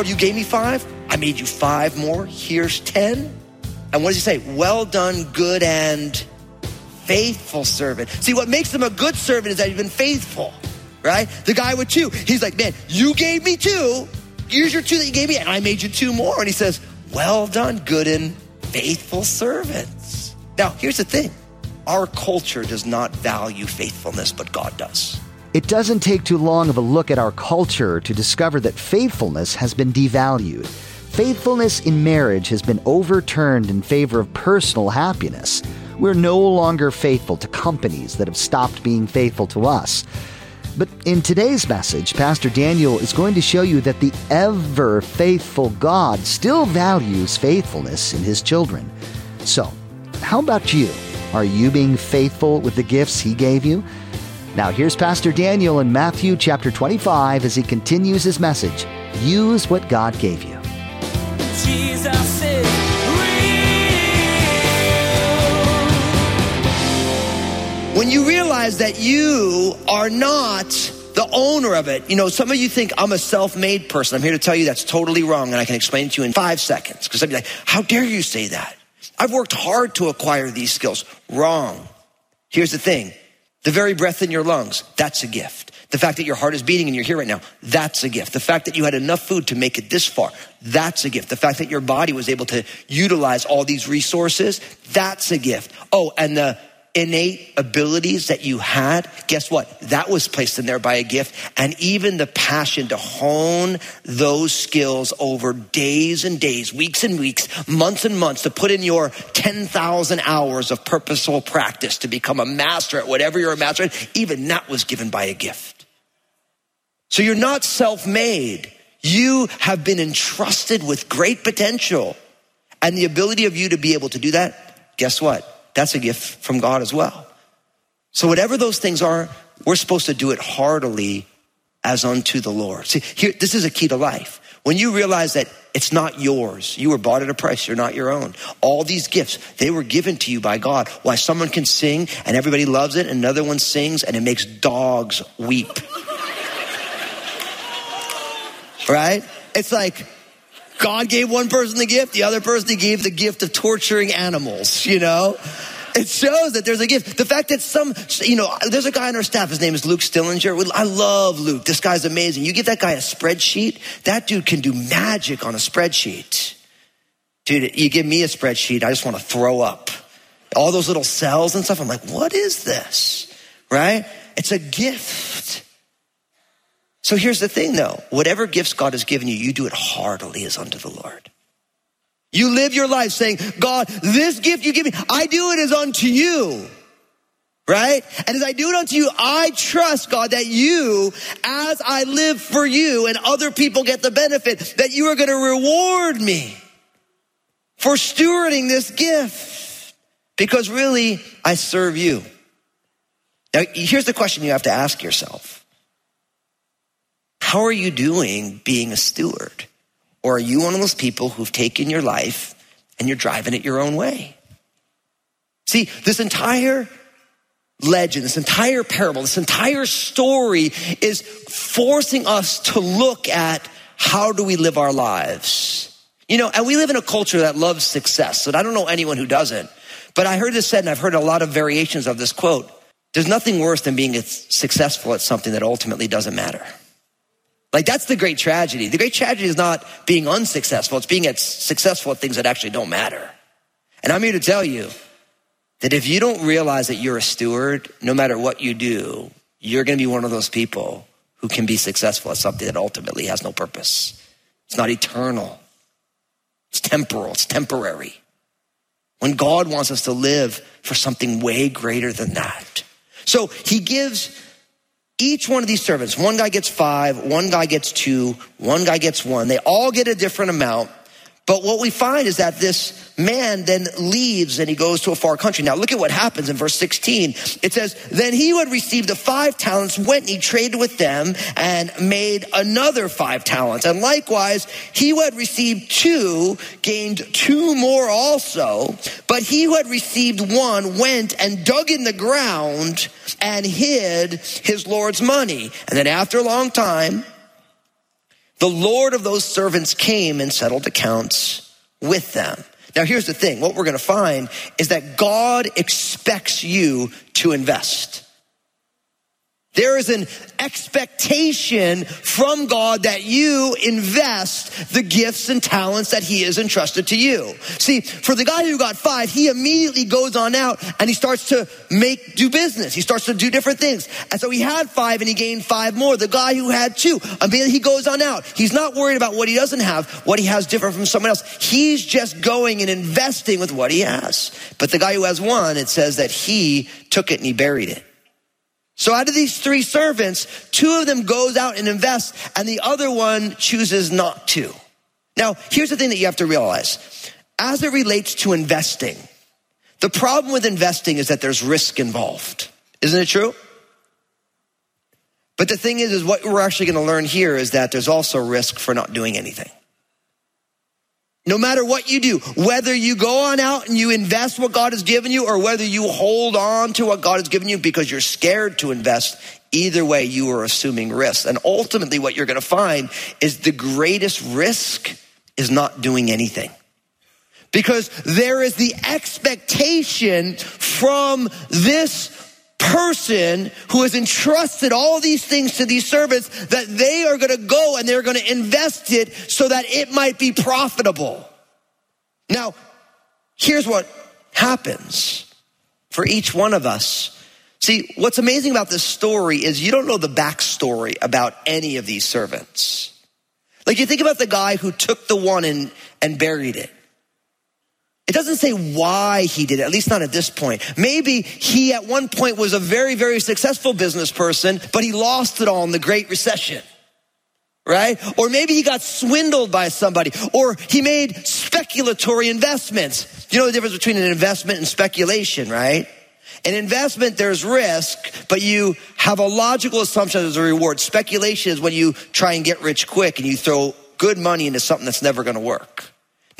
Lord, you gave me five. I made you five more. Here's 10. And what does he say? Well done, good and faithful servant. See, what makes him a good servant is that he's been faithful, right? The guy with two, he's like, man, you gave me two. Here's your two that you gave me, and I made you two more. And he says, well done, good and faithful servants. Now, here's the thing our culture does not value faithfulness, but God does. It doesn't take too long of a look at our culture to discover that faithfulness has been devalued. Faithfulness in marriage has been overturned in favor of personal happiness. We're no longer faithful to companies that have stopped being faithful to us. But in today's message, Pastor Daniel is going to show you that the ever faithful God still values faithfulness in his children. So, how about you? Are you being faithful with the gifts he gave you? Now, here's Pastor Daniel in Matthew chapter 25 as he continues his message Use what God gave you. Jesus you realize that you are not the owner of it, you know, some of you think I'm a self made person. I'm here to tell you that's totally wrong, and I can explain it to you in five seconds. Because I'd be like, how dare you say that? I've worked hard to acquire these skills. Wrong. Here's the thing the very breath in your lungs, that's a gift. The fact that your heart is beating and you're here right now, that's a gift. The fact that you had enough food to make it this far, that's a gift. The fact that your body was able to utilize all these resources, that's a gift. Oh, and the innate abilities that you had, guess what? That was placed in there by a gift. And even the passion to hone those skills over days and days, weeks and weeks, months and months, to put in your 10,000 hours of purposeful practice to become a master at whatever you're a master at, even that was given by a gift. So you're not self made. You have been entrusted with great potential. And the ability of you to be able to do that, guess what? That's a gift from God as well. So whatever those things are, we're supposed to do it heartily as unto the Lord. See, here, this is a key to life. When you realize that it's not yours, you were bought at a price, you're not your own. All these gifts, they were given to you by God. Why someone can sing and everybody loves it, another one sings and it makes dogs weep. right? It's like God gave one person the gift, the other person he gave the gift of torturing animals, you know? It shows that there's a gift. The fact that some, you know, there's a guy on our staff, his name is Luke Stillinger. I love Luke. This guy's amazing. You give that guy a spreadsheet, that dude can do magic on a spreadsheet. Dude, you give me a spreadsheet, I just want to throw up. All those little cells and stuff, I'm like, what is this? Right? It's a gift. So here's the thing though whatever gifts God has given you, you do it heartily as unto the Lord. You live your life saying, God, this gift you give me, I do it as unto you. Right? And as I do it unto you, I trust God that you, as I live for you and other people get the benefit, that you are going to reward me for stewarding this gift. Because really, I serve you. Now, here's the question you have to ask yourself. How are you doing being a steward? Or are you one of those people who've taken your life and you're driving it your own way? See, this entire legend, this entire parable, this entire story is forcing us to look at how do we live our lives? You know, and we live in a culture that loves success, and I don't know anyone who doesn't. But I heard this said, and I've heard a lot of variations of this quote. There's nothing worse than being successful at something that ultimately doesn't matter. Like that's the great tragedy. The great tragedy is not being unsuccessful, it's being successful at things that actually don't matter. And I'm here to tell you that if you don't realize that you're a steward, no matter what you do, you're going to be one of those people who can be successful at something that ultimately has no purpose. It's not eternal. It's temporal. It's temporary. When God wants us to live for something way greater than that. So he gives each one of these servants, one guy gets five, one guy gets two, one guy gets one. They all get a different amount. But what we find is that this man then leaves and he goes to a far country. Now look at what happens in verse 16. It says, Then he who had received the five talents went and he traded with them and made another five talents. And likewise, he who had received two gained two more also. But he who had received one went and dug in the ground and hid his Lord's money. And then after a long time, the Lord of those servants came and settled accounts with them. Now, here's the thing what we're going to find is that God expects you to invest. There is an expectation from God that you invest the gifts and talents that He has entrusted to you. See, for the guy who got five, he immediately goes on out and he starts to make, do business. He starts to do different things. And so he had five and he gained five more. The guy who had two, immediately he goes on out. He's not worried about what he doesn't have, what he has different from someone else. He's just going and investing with what he has. But the guy who has one, it says that he took it and he buried it. So out of these three servants, two of them goes out and invests and the other one chooses not to. Now, here's the thing that you have to realize. As it relates to investing, the problem with investing is that there's risk involved. Isn't it true? But the thing is, is what we're actually going to learn here is that there's also risk for not doing anything. No matter what you do, whether you go on out and you invest what God has given you or whether you hold on to what God has given you because you're scared to invest, either way, you are assuming risk. And ultimately, what you're going to find is the greatest risk is not doing anything. Because there is the expectation from this person who has entrusted all these things to these servants that they are going to go and they're going to invest it so that it might be profitable. Now, here's what happens for each one of us. See, what's amazing about this story is you don't know the backstory about any of these servants. Like you think about the guy who took the one and, and buried it. It doesn't say why he did it, at least not at this point. Maybe he at one point was a very, very successful business person, but he lost it all in the Great Recession. Right? Or maybe he got swindled by somebody, or he made speculatory investments. You know the difference between an investment and speculation, right? An investment, there's risk, but you have a logical assumption as a reward. Speculation is when you try and get rich quick and you throw good money into something that's never going to work.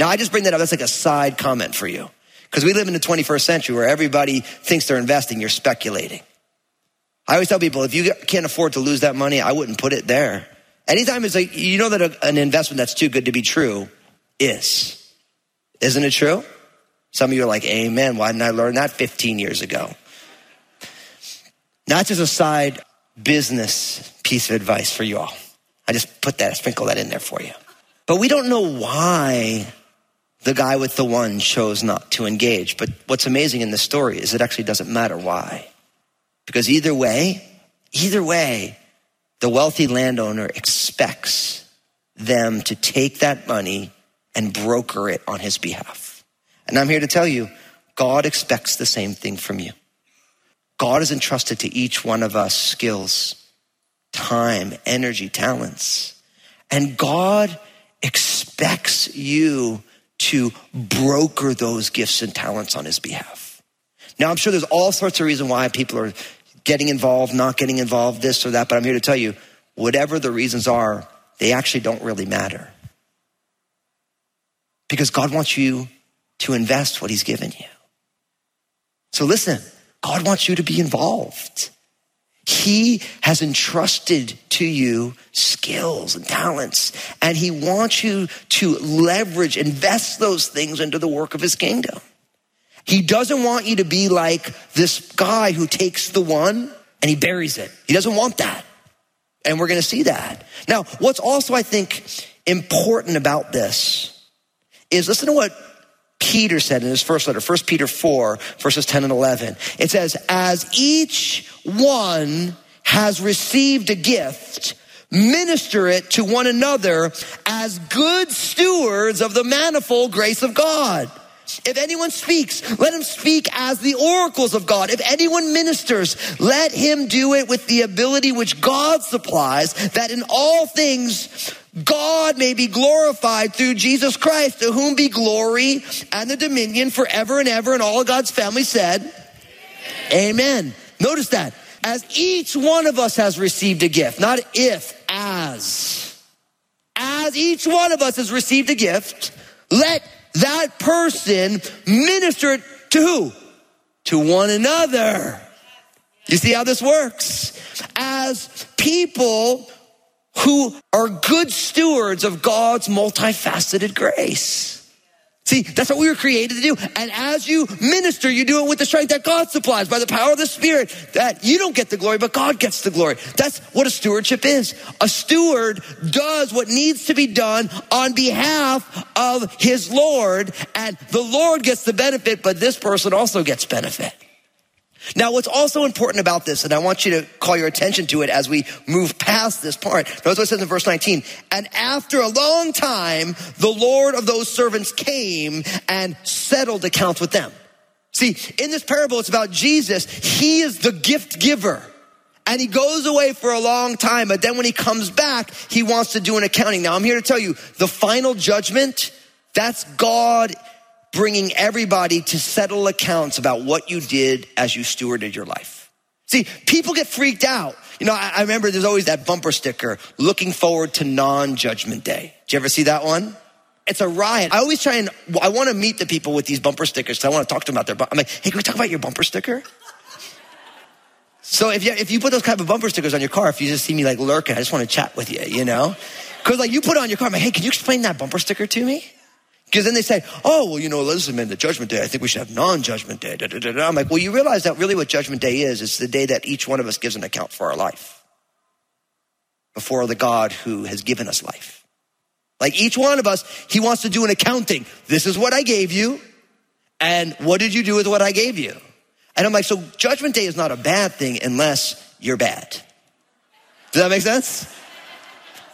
Now, I just bring that up. That's like a side comment for you. Because we live in the 21st century where everybody thinks they're investing, you're speculating. I always tell people if you can't afford to lose that money, I wouldn't put it there. Anytime it's like, you know that a, an investment that's too good to be true is. Isn't it true? Some of you are like, Amen. Why didn't I learn that 15 years ago? Not just a side business piece of advice for you all. I just put that, sprinkle that in there for you. But we don't know why the guy with the one chose not to engage. But what's amazing in this story is it actually doesn't matter why. Because either way, either way, the wealthy landowner expects them to take that money and broker it on his behalf. And I'm here to tell you, God expects the same thing from you. God has entrusted to each one of us skills, time, energy, talents. And God expects you to broker those gifts and talents on his behalf. Now, I'm sure there's all sorts of reasons why people are getting involved, not getting involved, this or that, but I'm here to tell you, whatever the reasons are, they actually don't really matter. Because God wants you to invest what he's given you. So listen, God wants you to be involved. He has entrusted to you skills and talents, and He wants you to leverage, invest those things into the work of His kingdom. He doesn't want you to be like this guy who takes the one and he buries it. He doesn't want that. And we're going to see that. Now, what's also, I think, important about this is listen to what Peter said in his first letter, 1 Peter 4, verses 10 and 11. It says, As each one has received a gift, minister it to one another as good stewards of the manifold grace of God. If anyone speaks, let him speak as the oracles of God. If anyone ministers, let him do it with the ability which God supplies, that in all things God may be glorified through Jesus Christ, to whom be glory and the dominion forever and ever. And all of God's family said, Amen. Notice that. As each one of us has received a gift, not if, as. As each one of us has received a gift, let that person ministered to who? To one another. You see how this works? As people who are good stewards of God's multifaceted grace. See, that's what we were created to do. And as you minister, you do it with the strength that God supplies by the power of the Spirit. That you don't get the glory, but God gets the glory. That's what a stewardship is. A steward does what needs to be done on behalf of his Lord, and the Lord gets the benefit, but this person also gets benefit. Now, what's also important about this, and I want you to call your attention to it as we move past this part. Notice what it says in verse 19. And after a long time, the Lord of those servants came and settled accounts with them. See, in this parable, it's about Jesus. He is the gift giver. And he goes away for a long time, but then when he comes back, he wants to do an accounting. Now, I'm here to tell you the final judgment, that's God bringing everybody to settle accounts about what you did as you stewarded your life. See, people get freaked out. You know, I, I remember there's always that bumper sticker, looking forward to non-judgment day. Did you ever see that one? It's a riot. I always try and, I want to meet the people with these bumper stickers because I want to talk to them about their, I'm like, hey, can we talk about your bumper sticker? So if you, if you put those kind of bumper stickers on your car, if you just see me like lurking, I just want to chat with you, you know? Cause like you put on your car, I'm like, hey, can you explain that bumper sticker to me? Because then they say, oh, well, you know, listen, man, the judgment day, I think we should have non-judgment day. Da, da, da, da. I'm like, well, you realize that really what judgment day is, it's the day that each one of us gives an account for our life before the God who has given us life. Like each one of us, he wants to do an accounting. This is what I gave you. And what did you do with what I gave you? And I'm like, so judgment day is not a bad thing unless you're bad. Does that make sense?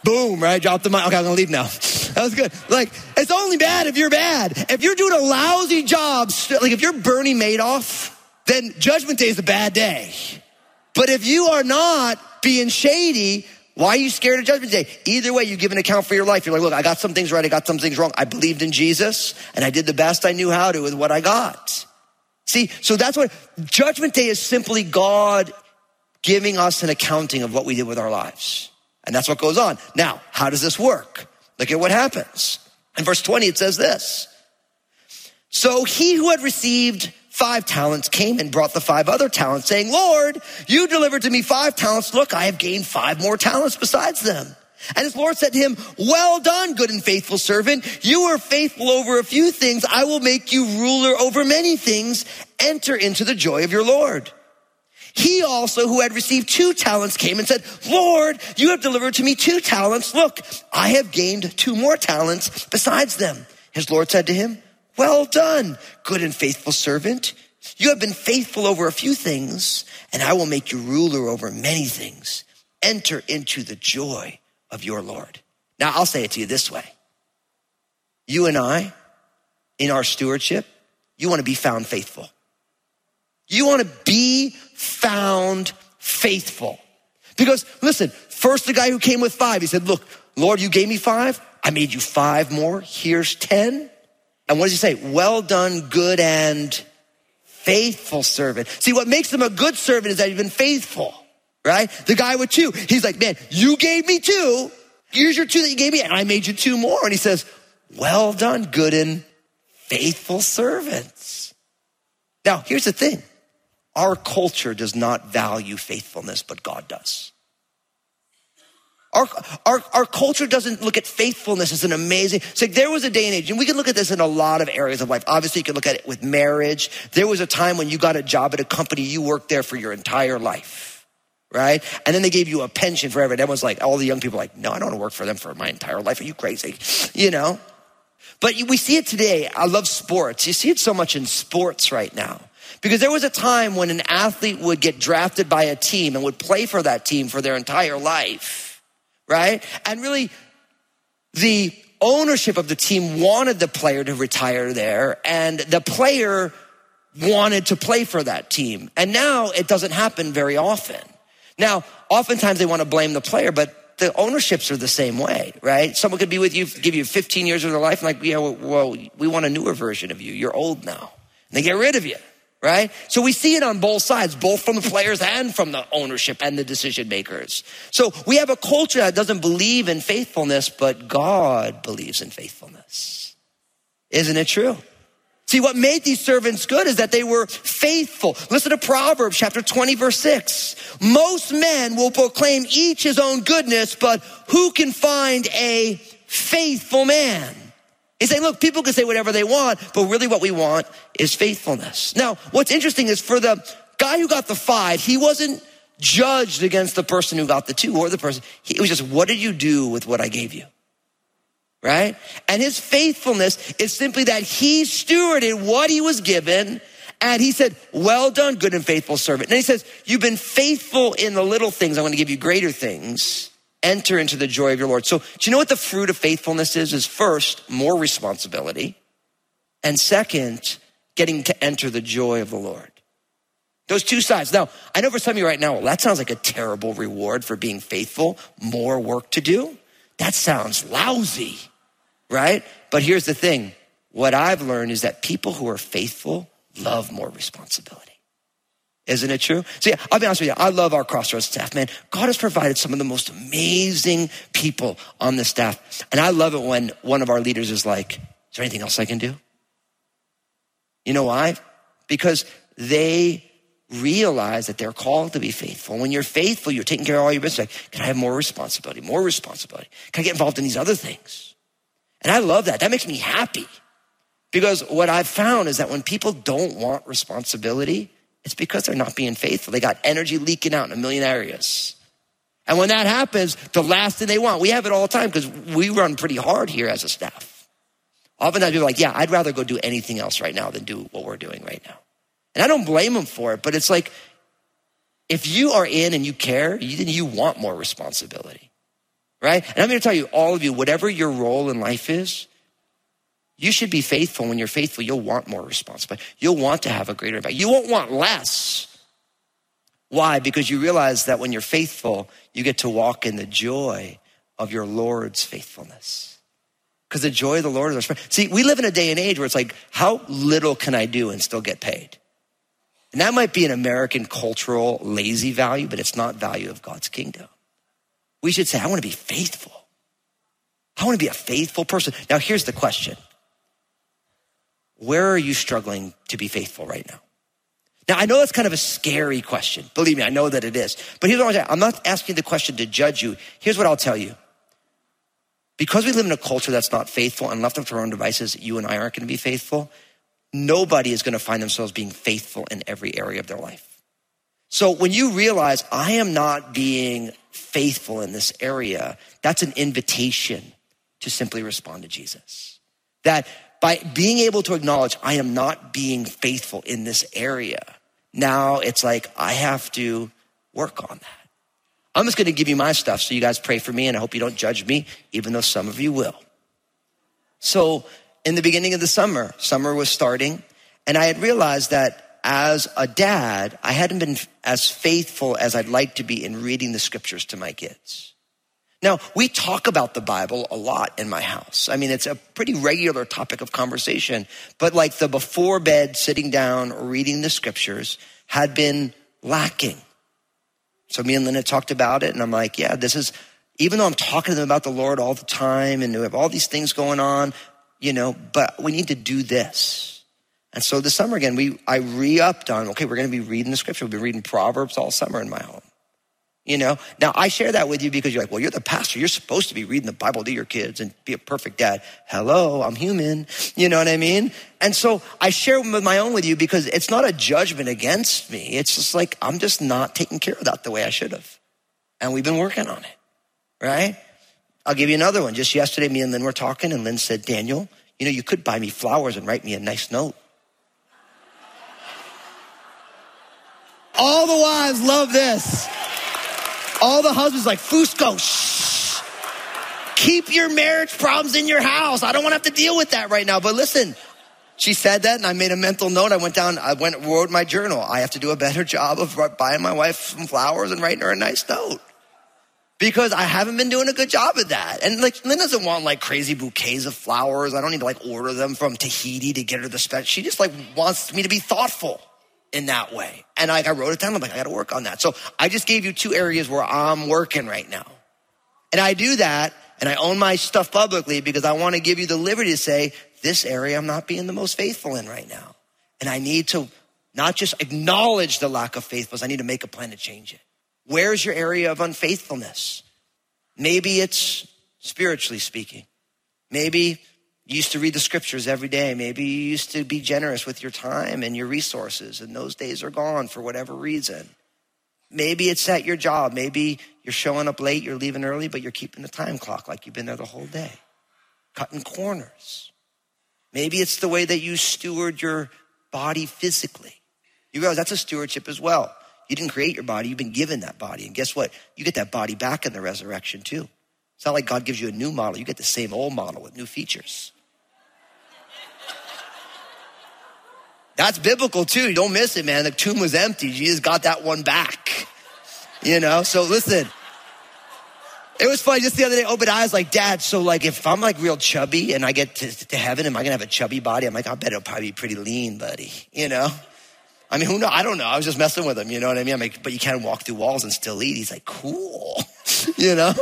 Boom, right? Drop the mic. Okay, I'm gonna leave now. That was good. Like, it's only bad if you're bad. If you're doing a lousy job, like if you're Bernie Madoff, then judgment day is a bad day. But if you are not being shady, why are you scared of judgment day? Either way, you give an account for your life. You're like, look, I got some things right, I got some things wrong. I believed in Jesus, and I did the best I knew how to with what I got. See, so that's what judgment day is simply God giving us an accounting of what we did with our lives. And that's what goes on. Now, how does this work? Look at what happens. In verse 20, it says this. So he who had received five talents came and brought the five other talents, saying, Lord, you delivered to me five talents. Look, I have gained five more talents besides them. And his Lord said to him, Well done, good and faithful servant. You were faithful over a few things. I will make you ruler over many things. Enter into the joy of your Lord. He also, who had received two talents, came and said, Lord, you have delivered to me two talents. Look, I have gained two more talents besides them. His Lord said to him, Well done, good and faithful servant. You have been faithful over a few things, and I will make you ruler over many things. Enter into the joy of your Lord. Now, I'll say it to you this way. You and I, in our stewardship, you want to be found faithful. You want to be found faithful. Because listen, first the guy who came with five, he said, look, Lord, you gave me five. I made you five more. Here's 10. And what does he say? Well done, good and faithful servant. See, what makes him a good servant is that he's been faithful, right? The guy with two, he's like, man, you gave me two. Here's your two that you gave me, and I made you two more. And he says, well done, good and faithful servants. Now, here's the thing. Our culture does not value faithfulness, but God does. Our, our, our culture doesn't look at faithfulness as an amazing, like there was a day and age, and we can look at this in a lot of areas of life. Obviously, you can look at it with marriage. There was a time when you got a job at a company, you worked there for your entire life, right? And then they gave you a pension forever. And everyone's like, all the young people like, no, I don't want to work for them for my entire life. Are you crazy? You know? But we see it today. I love sports. You see it so much in sports right now. Because there was a time when an athlete would get drafted by a team and would play for that team for their entire life, right? And really, the ownership of the team wanted the player to retire there, and the player wanted to play for that team. And now it doesn't happen very often. Now, oftentimes they want to blame the player, but the ownerships are the same way, right? Someone could be with you, give you 15 years of their life, and like, yeah, well, we want a newer version of you. You're old now. And they get rid of you, right? So we see it on both sides, both from the players and from the ownership and the decision makers. So we have a culture that doesn't believe in faithfulness, but God believes in faithfulness. Isn't it true? See, what made these servants good is that they were faithful. Listen to Proverbs chapter 20, verse 6. Most men will proclaim each his own goodness, but who can find a faithful man? He's saying, look, people can say whatever they want, but really what we want is faithfulness. Now, what's interesting is for the guy who got the five, he wasn't judged against the person who got the two or the person. It was just, what did you do with what I gave you? right? And his faithfulness is simply that he stewarded what he was given and he said, well done, good and faithful servant. And he says, you've been faithful in the little things. I'm going to give you greater things. Enter into the joy of your Lord. So do you know what the fruit of faithfulness is? Is first, more responsibility. And second, getting to enter the joy of the Lord. Those two sides. Now, I know for some of you right now, well, that sounds like a terrible reward for being faithful, more work to do. That sounds lousy right? But here's the thing what I've learned is that people who are faithful love more responsibility. Isn't it true? So, I'll be honest with you. I love our Crossroads staff, man. God has provided some of the most amazing people on the staff. And I love it when one of our leaders is like, Is there anything else I can do? You know why? Because they realize that they're called to be faithful. When you're faithful, you're taking care of all your business. Like, can I have more responsibility? More responsibility? Can I get involved in these other things? And I love that. That makes me happy. Because what I've found is that when people don't want responsibility, it's because they're not being faithful. They got energy leaking out in a million areas. And when that happens, the last thing they want, we have it all the time because we run pretty hard here as a staff. Oftentimes people are like, yeah, I'd rather go do anything else right now than do what we're doing right now. And I don't blame them for it, but it's like, if you are in and you care, then you want more responsibility right? And I'm going to tell you, all of you, whatever your role in life is, you should be faithful. When you're faithful, you'll want more responsibility. You'll want to have a greater impact. You won't want less. Why? Because you realize that when you're faithful, you get to walk in the joy of your Lord's faithfulness. Because the joy of the Lord is our strength. See, we live in a day and age where it's like, how little can I do and still get paid? And that might be an American cultural lazy value, but it's not value of God's kingdom. We should say, I want to be faithful. I want to be a faithful person. Now, here's the question Where are you struggling to be faithful right now? Now, I know that's kind of a scary question. Believe me, I know that it is. But here's what I'm saying. I'm not asking the question to judge you. Here's what I'll tell you. Because we live in a culture that's not faithful and left up to our own devices, you and I aren't going to be faithful. Nobody is going to find themselves being faithful in every area of their life. So when you realize I am not being faithful in this area, that's an invitation to simply respond to Jesus. That by being able to acknowledge I am not being faithful in this area, now it's like I have to work on that. I'm just going to give you my stuff so you guys pray for me and I hope you don't judge me, even though some of you will. So in the beginning of the summer, summer was starting, and I had realized that as a dad, I hadn't been as faithful as I'd like to be in reading the scriptures to my kids. Now, we talk about the Bible a lot in my house. I mean, it's a pretty regular topic of conversation, but like the before bed, sitting down, or reading the scriptures had been lacking. So me and Linda talked about it, and I'm like, yeah, this is, even though I'm talking to them about the Lord all the time and we have all these things going on, you know, but we need to do this. And so this summer again, we I re-upped on, okay, we're gonna be reading the scripture. We've been reading Proverbs all summer in my home. You know, now I share that with you because you're like, well, you're the pastor. You're supposed to be reading the Bible to your kids and be a perfect dad. Hello, I'm human. You know what I mean? And so I share my own with you because it's not a judgment against me. It's just like, I'm just not taking care of that the way I should have. And we've been working on it, right? I'll give you another one. Just yesterday, me and Lynn were talking and Lynn said, Daniel, you know, you could buy me flowers and write me a nice note. All the wives love this. All the husbands like, Fusco, shh. keep your marriage problems in your house. I don't want to have to deal with that right now. But listen, she said that and I made a mental note. I went down, I went, wrote my journal. I have to do a better job of buying my wife some flowers and writing her a nice note. Because I haven't been doing a good job of that. And like, Lynn doesn't want like crazy bouquets of flowers. I don't need to like order them from Tahiti to get her the special. She just like wants me to be thoughtful in that way. And like, I wrote it down. I'm like, I got to work on that. So I just gave you two areas where I'm working right now. And I do that and I own my stuff publicly because I want to give you the liberty to say, this area I'm not being the most faithful in right now. And I need to not just acknowledge the lack of faithfulness, I need to make a plan to change it. Where's your area of unfaithfulness? Maybe it's spiritually speaking. Maybe you used to read the scriptures every day. Maybe you used to be generous with your time and your resources, and those days are gone for whatever reason. Maybe it's at your job. Maybe you're showing up late, you're leaving early, but you're keeping the time clock like you've been there the whole day, cutting corners. Maybe it's the way that you steward your body physically. You realize that's a stewardship as well. You didn't create your body, you've been given that body. And guess what? You get that body back in the resurrection too. It's not like God gives you a new model, you get the same old model with new features. That's biblical too. You don't miss it, man. The tomb was empty. Jesus got that one back. You know, so listen. It was funny just the other day. Obadiah's like, Dad, so like if I'm like real chubby and I get to, to heaven, am I gonna have a chubby body? I'm like, I bet it'll probably be pretty lean, buddy. You know? I mean, who know? I don't know. I was just messing with him, you know what I mean? I'm like, but you can't walk through walls and still eat. He's like, cool, you know?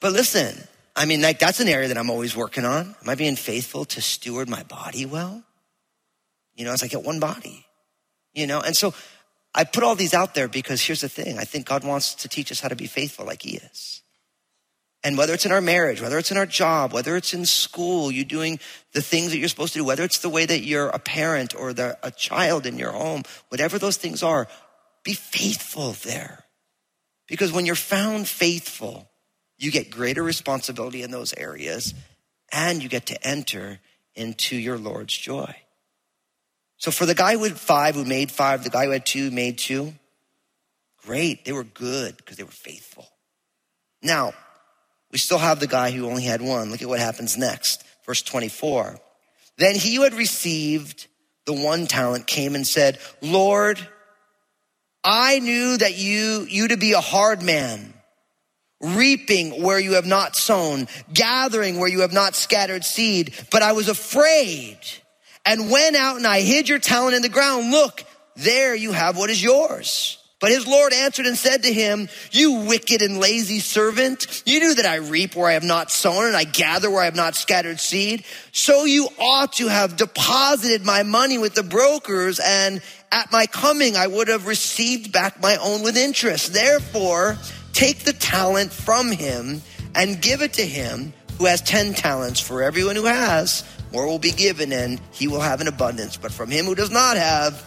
but listen, I mean, like that's an area that I'm always working on. Am I being faithful to steward my body well? You know, it's like get one body, you know? And so I put all these out there because here's the thing. I think God wants to teach us how to be faithful like he is. And whether it's in our marriage, whether it's in our job, whether it's in school, you doing the things that you're supposed to do, whether it's the way that you're a parent or the, a child in your home, whatever those things are, be faithful there. Because when you're found faithful, you get greater responsibility in those areas and you get to enter into your Lord's joy. So for the guy had five, who made five, the guy who had two, made two, great. They were good because they were faithful. Now, we still have the guy who only had one. Look at what happens next. Verse 24. Then he who had received the one talent came and said, Lord, I knew that you, you to be a hard man, reaping where you have not sown, gathering where you have not scattered seed, but I was afraid and went out and I hid your talent in the ground. Look, there you have what is yours. But his Lord answered and said to him, You wicked and lazy servant, you knew that I reap where I have not sown and I gather where I have not scattered seed. So you ought to have deposited my money with the brokers and at my coming I would have received back my own with interest. Therefore, take the talent from him and give it to him who has 10 talents. For everyone who has, more will be given and he will have an abundance. But from him who does not have,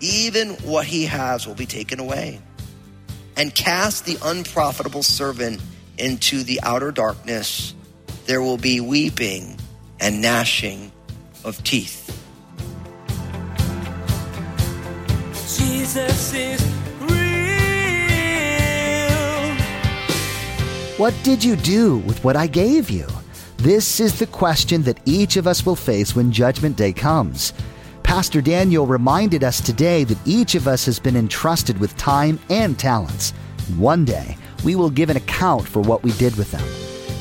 even what he has will be taken away. And cast the unprofitable servant into the outer darkness. There will be weeping and gnashing of teeth. Jesus is real. What did you do with what I gave you? This is the question that each of us will face when Judgment Day comes. Pastor Daniel reminded us today that each of us has been entrusted with time and talents. One day, we will give an account for what we did with them.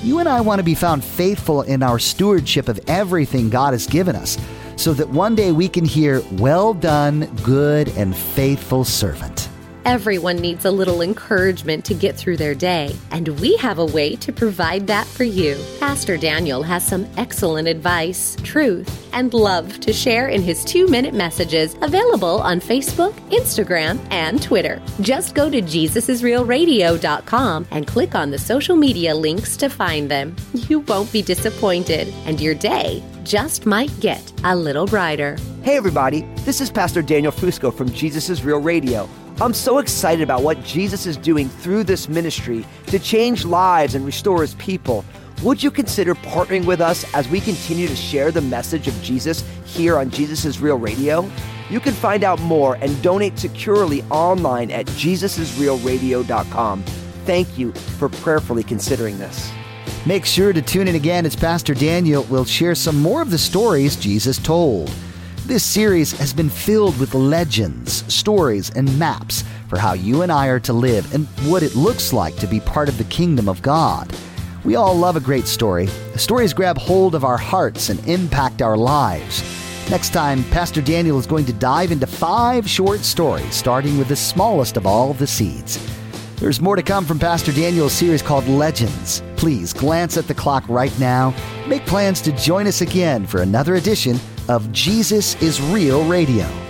You and I want to be found faithful in our stewardship of everything God has given us, so that one day we can hear, Well done, good and faithful servant. Everyone needs a little encouragement to get through their day, and we have a way to provide that for you. Pastor Daniel has some excellent advice, truth, and love to share in his two minute messages available on Facebook, Instagram, and Twitter. Just go to JesusIsRealRadio.com and click on the social media links to find them. You won't be disappointed, and your day just might get a little brighter. Hey, everybody, this is Pastor Daniel Fusco from Jesus is Real Radio. I'm so excited about what Jesus is doing through this ministry to change lives and restore his people. Would you consider partnering with us as we continue to share the message of Jesus here on Jesus is Real Radio? You can find out more and donate securely online at JesusIsRealRadio.com. Thank you for prayerfully considering this. Make sure to tune in again as Pastor Daniel will share some more of the stories Jesus told. This series has been filled with legends, stories, and maps for how you and I are to live and what it looks like to be part of the kingdom of God. We all love a great story. Stories grab hold of our hearts and impact our lives. Next time, Pastor Daniel is going to dive into five short stories, starting with the smallest of all the seeds. There's more to come from Pastor Daniel's series called Legends. Please glance at the clock right now. Make plans to join us again for another edition of Jesus is Real Radio.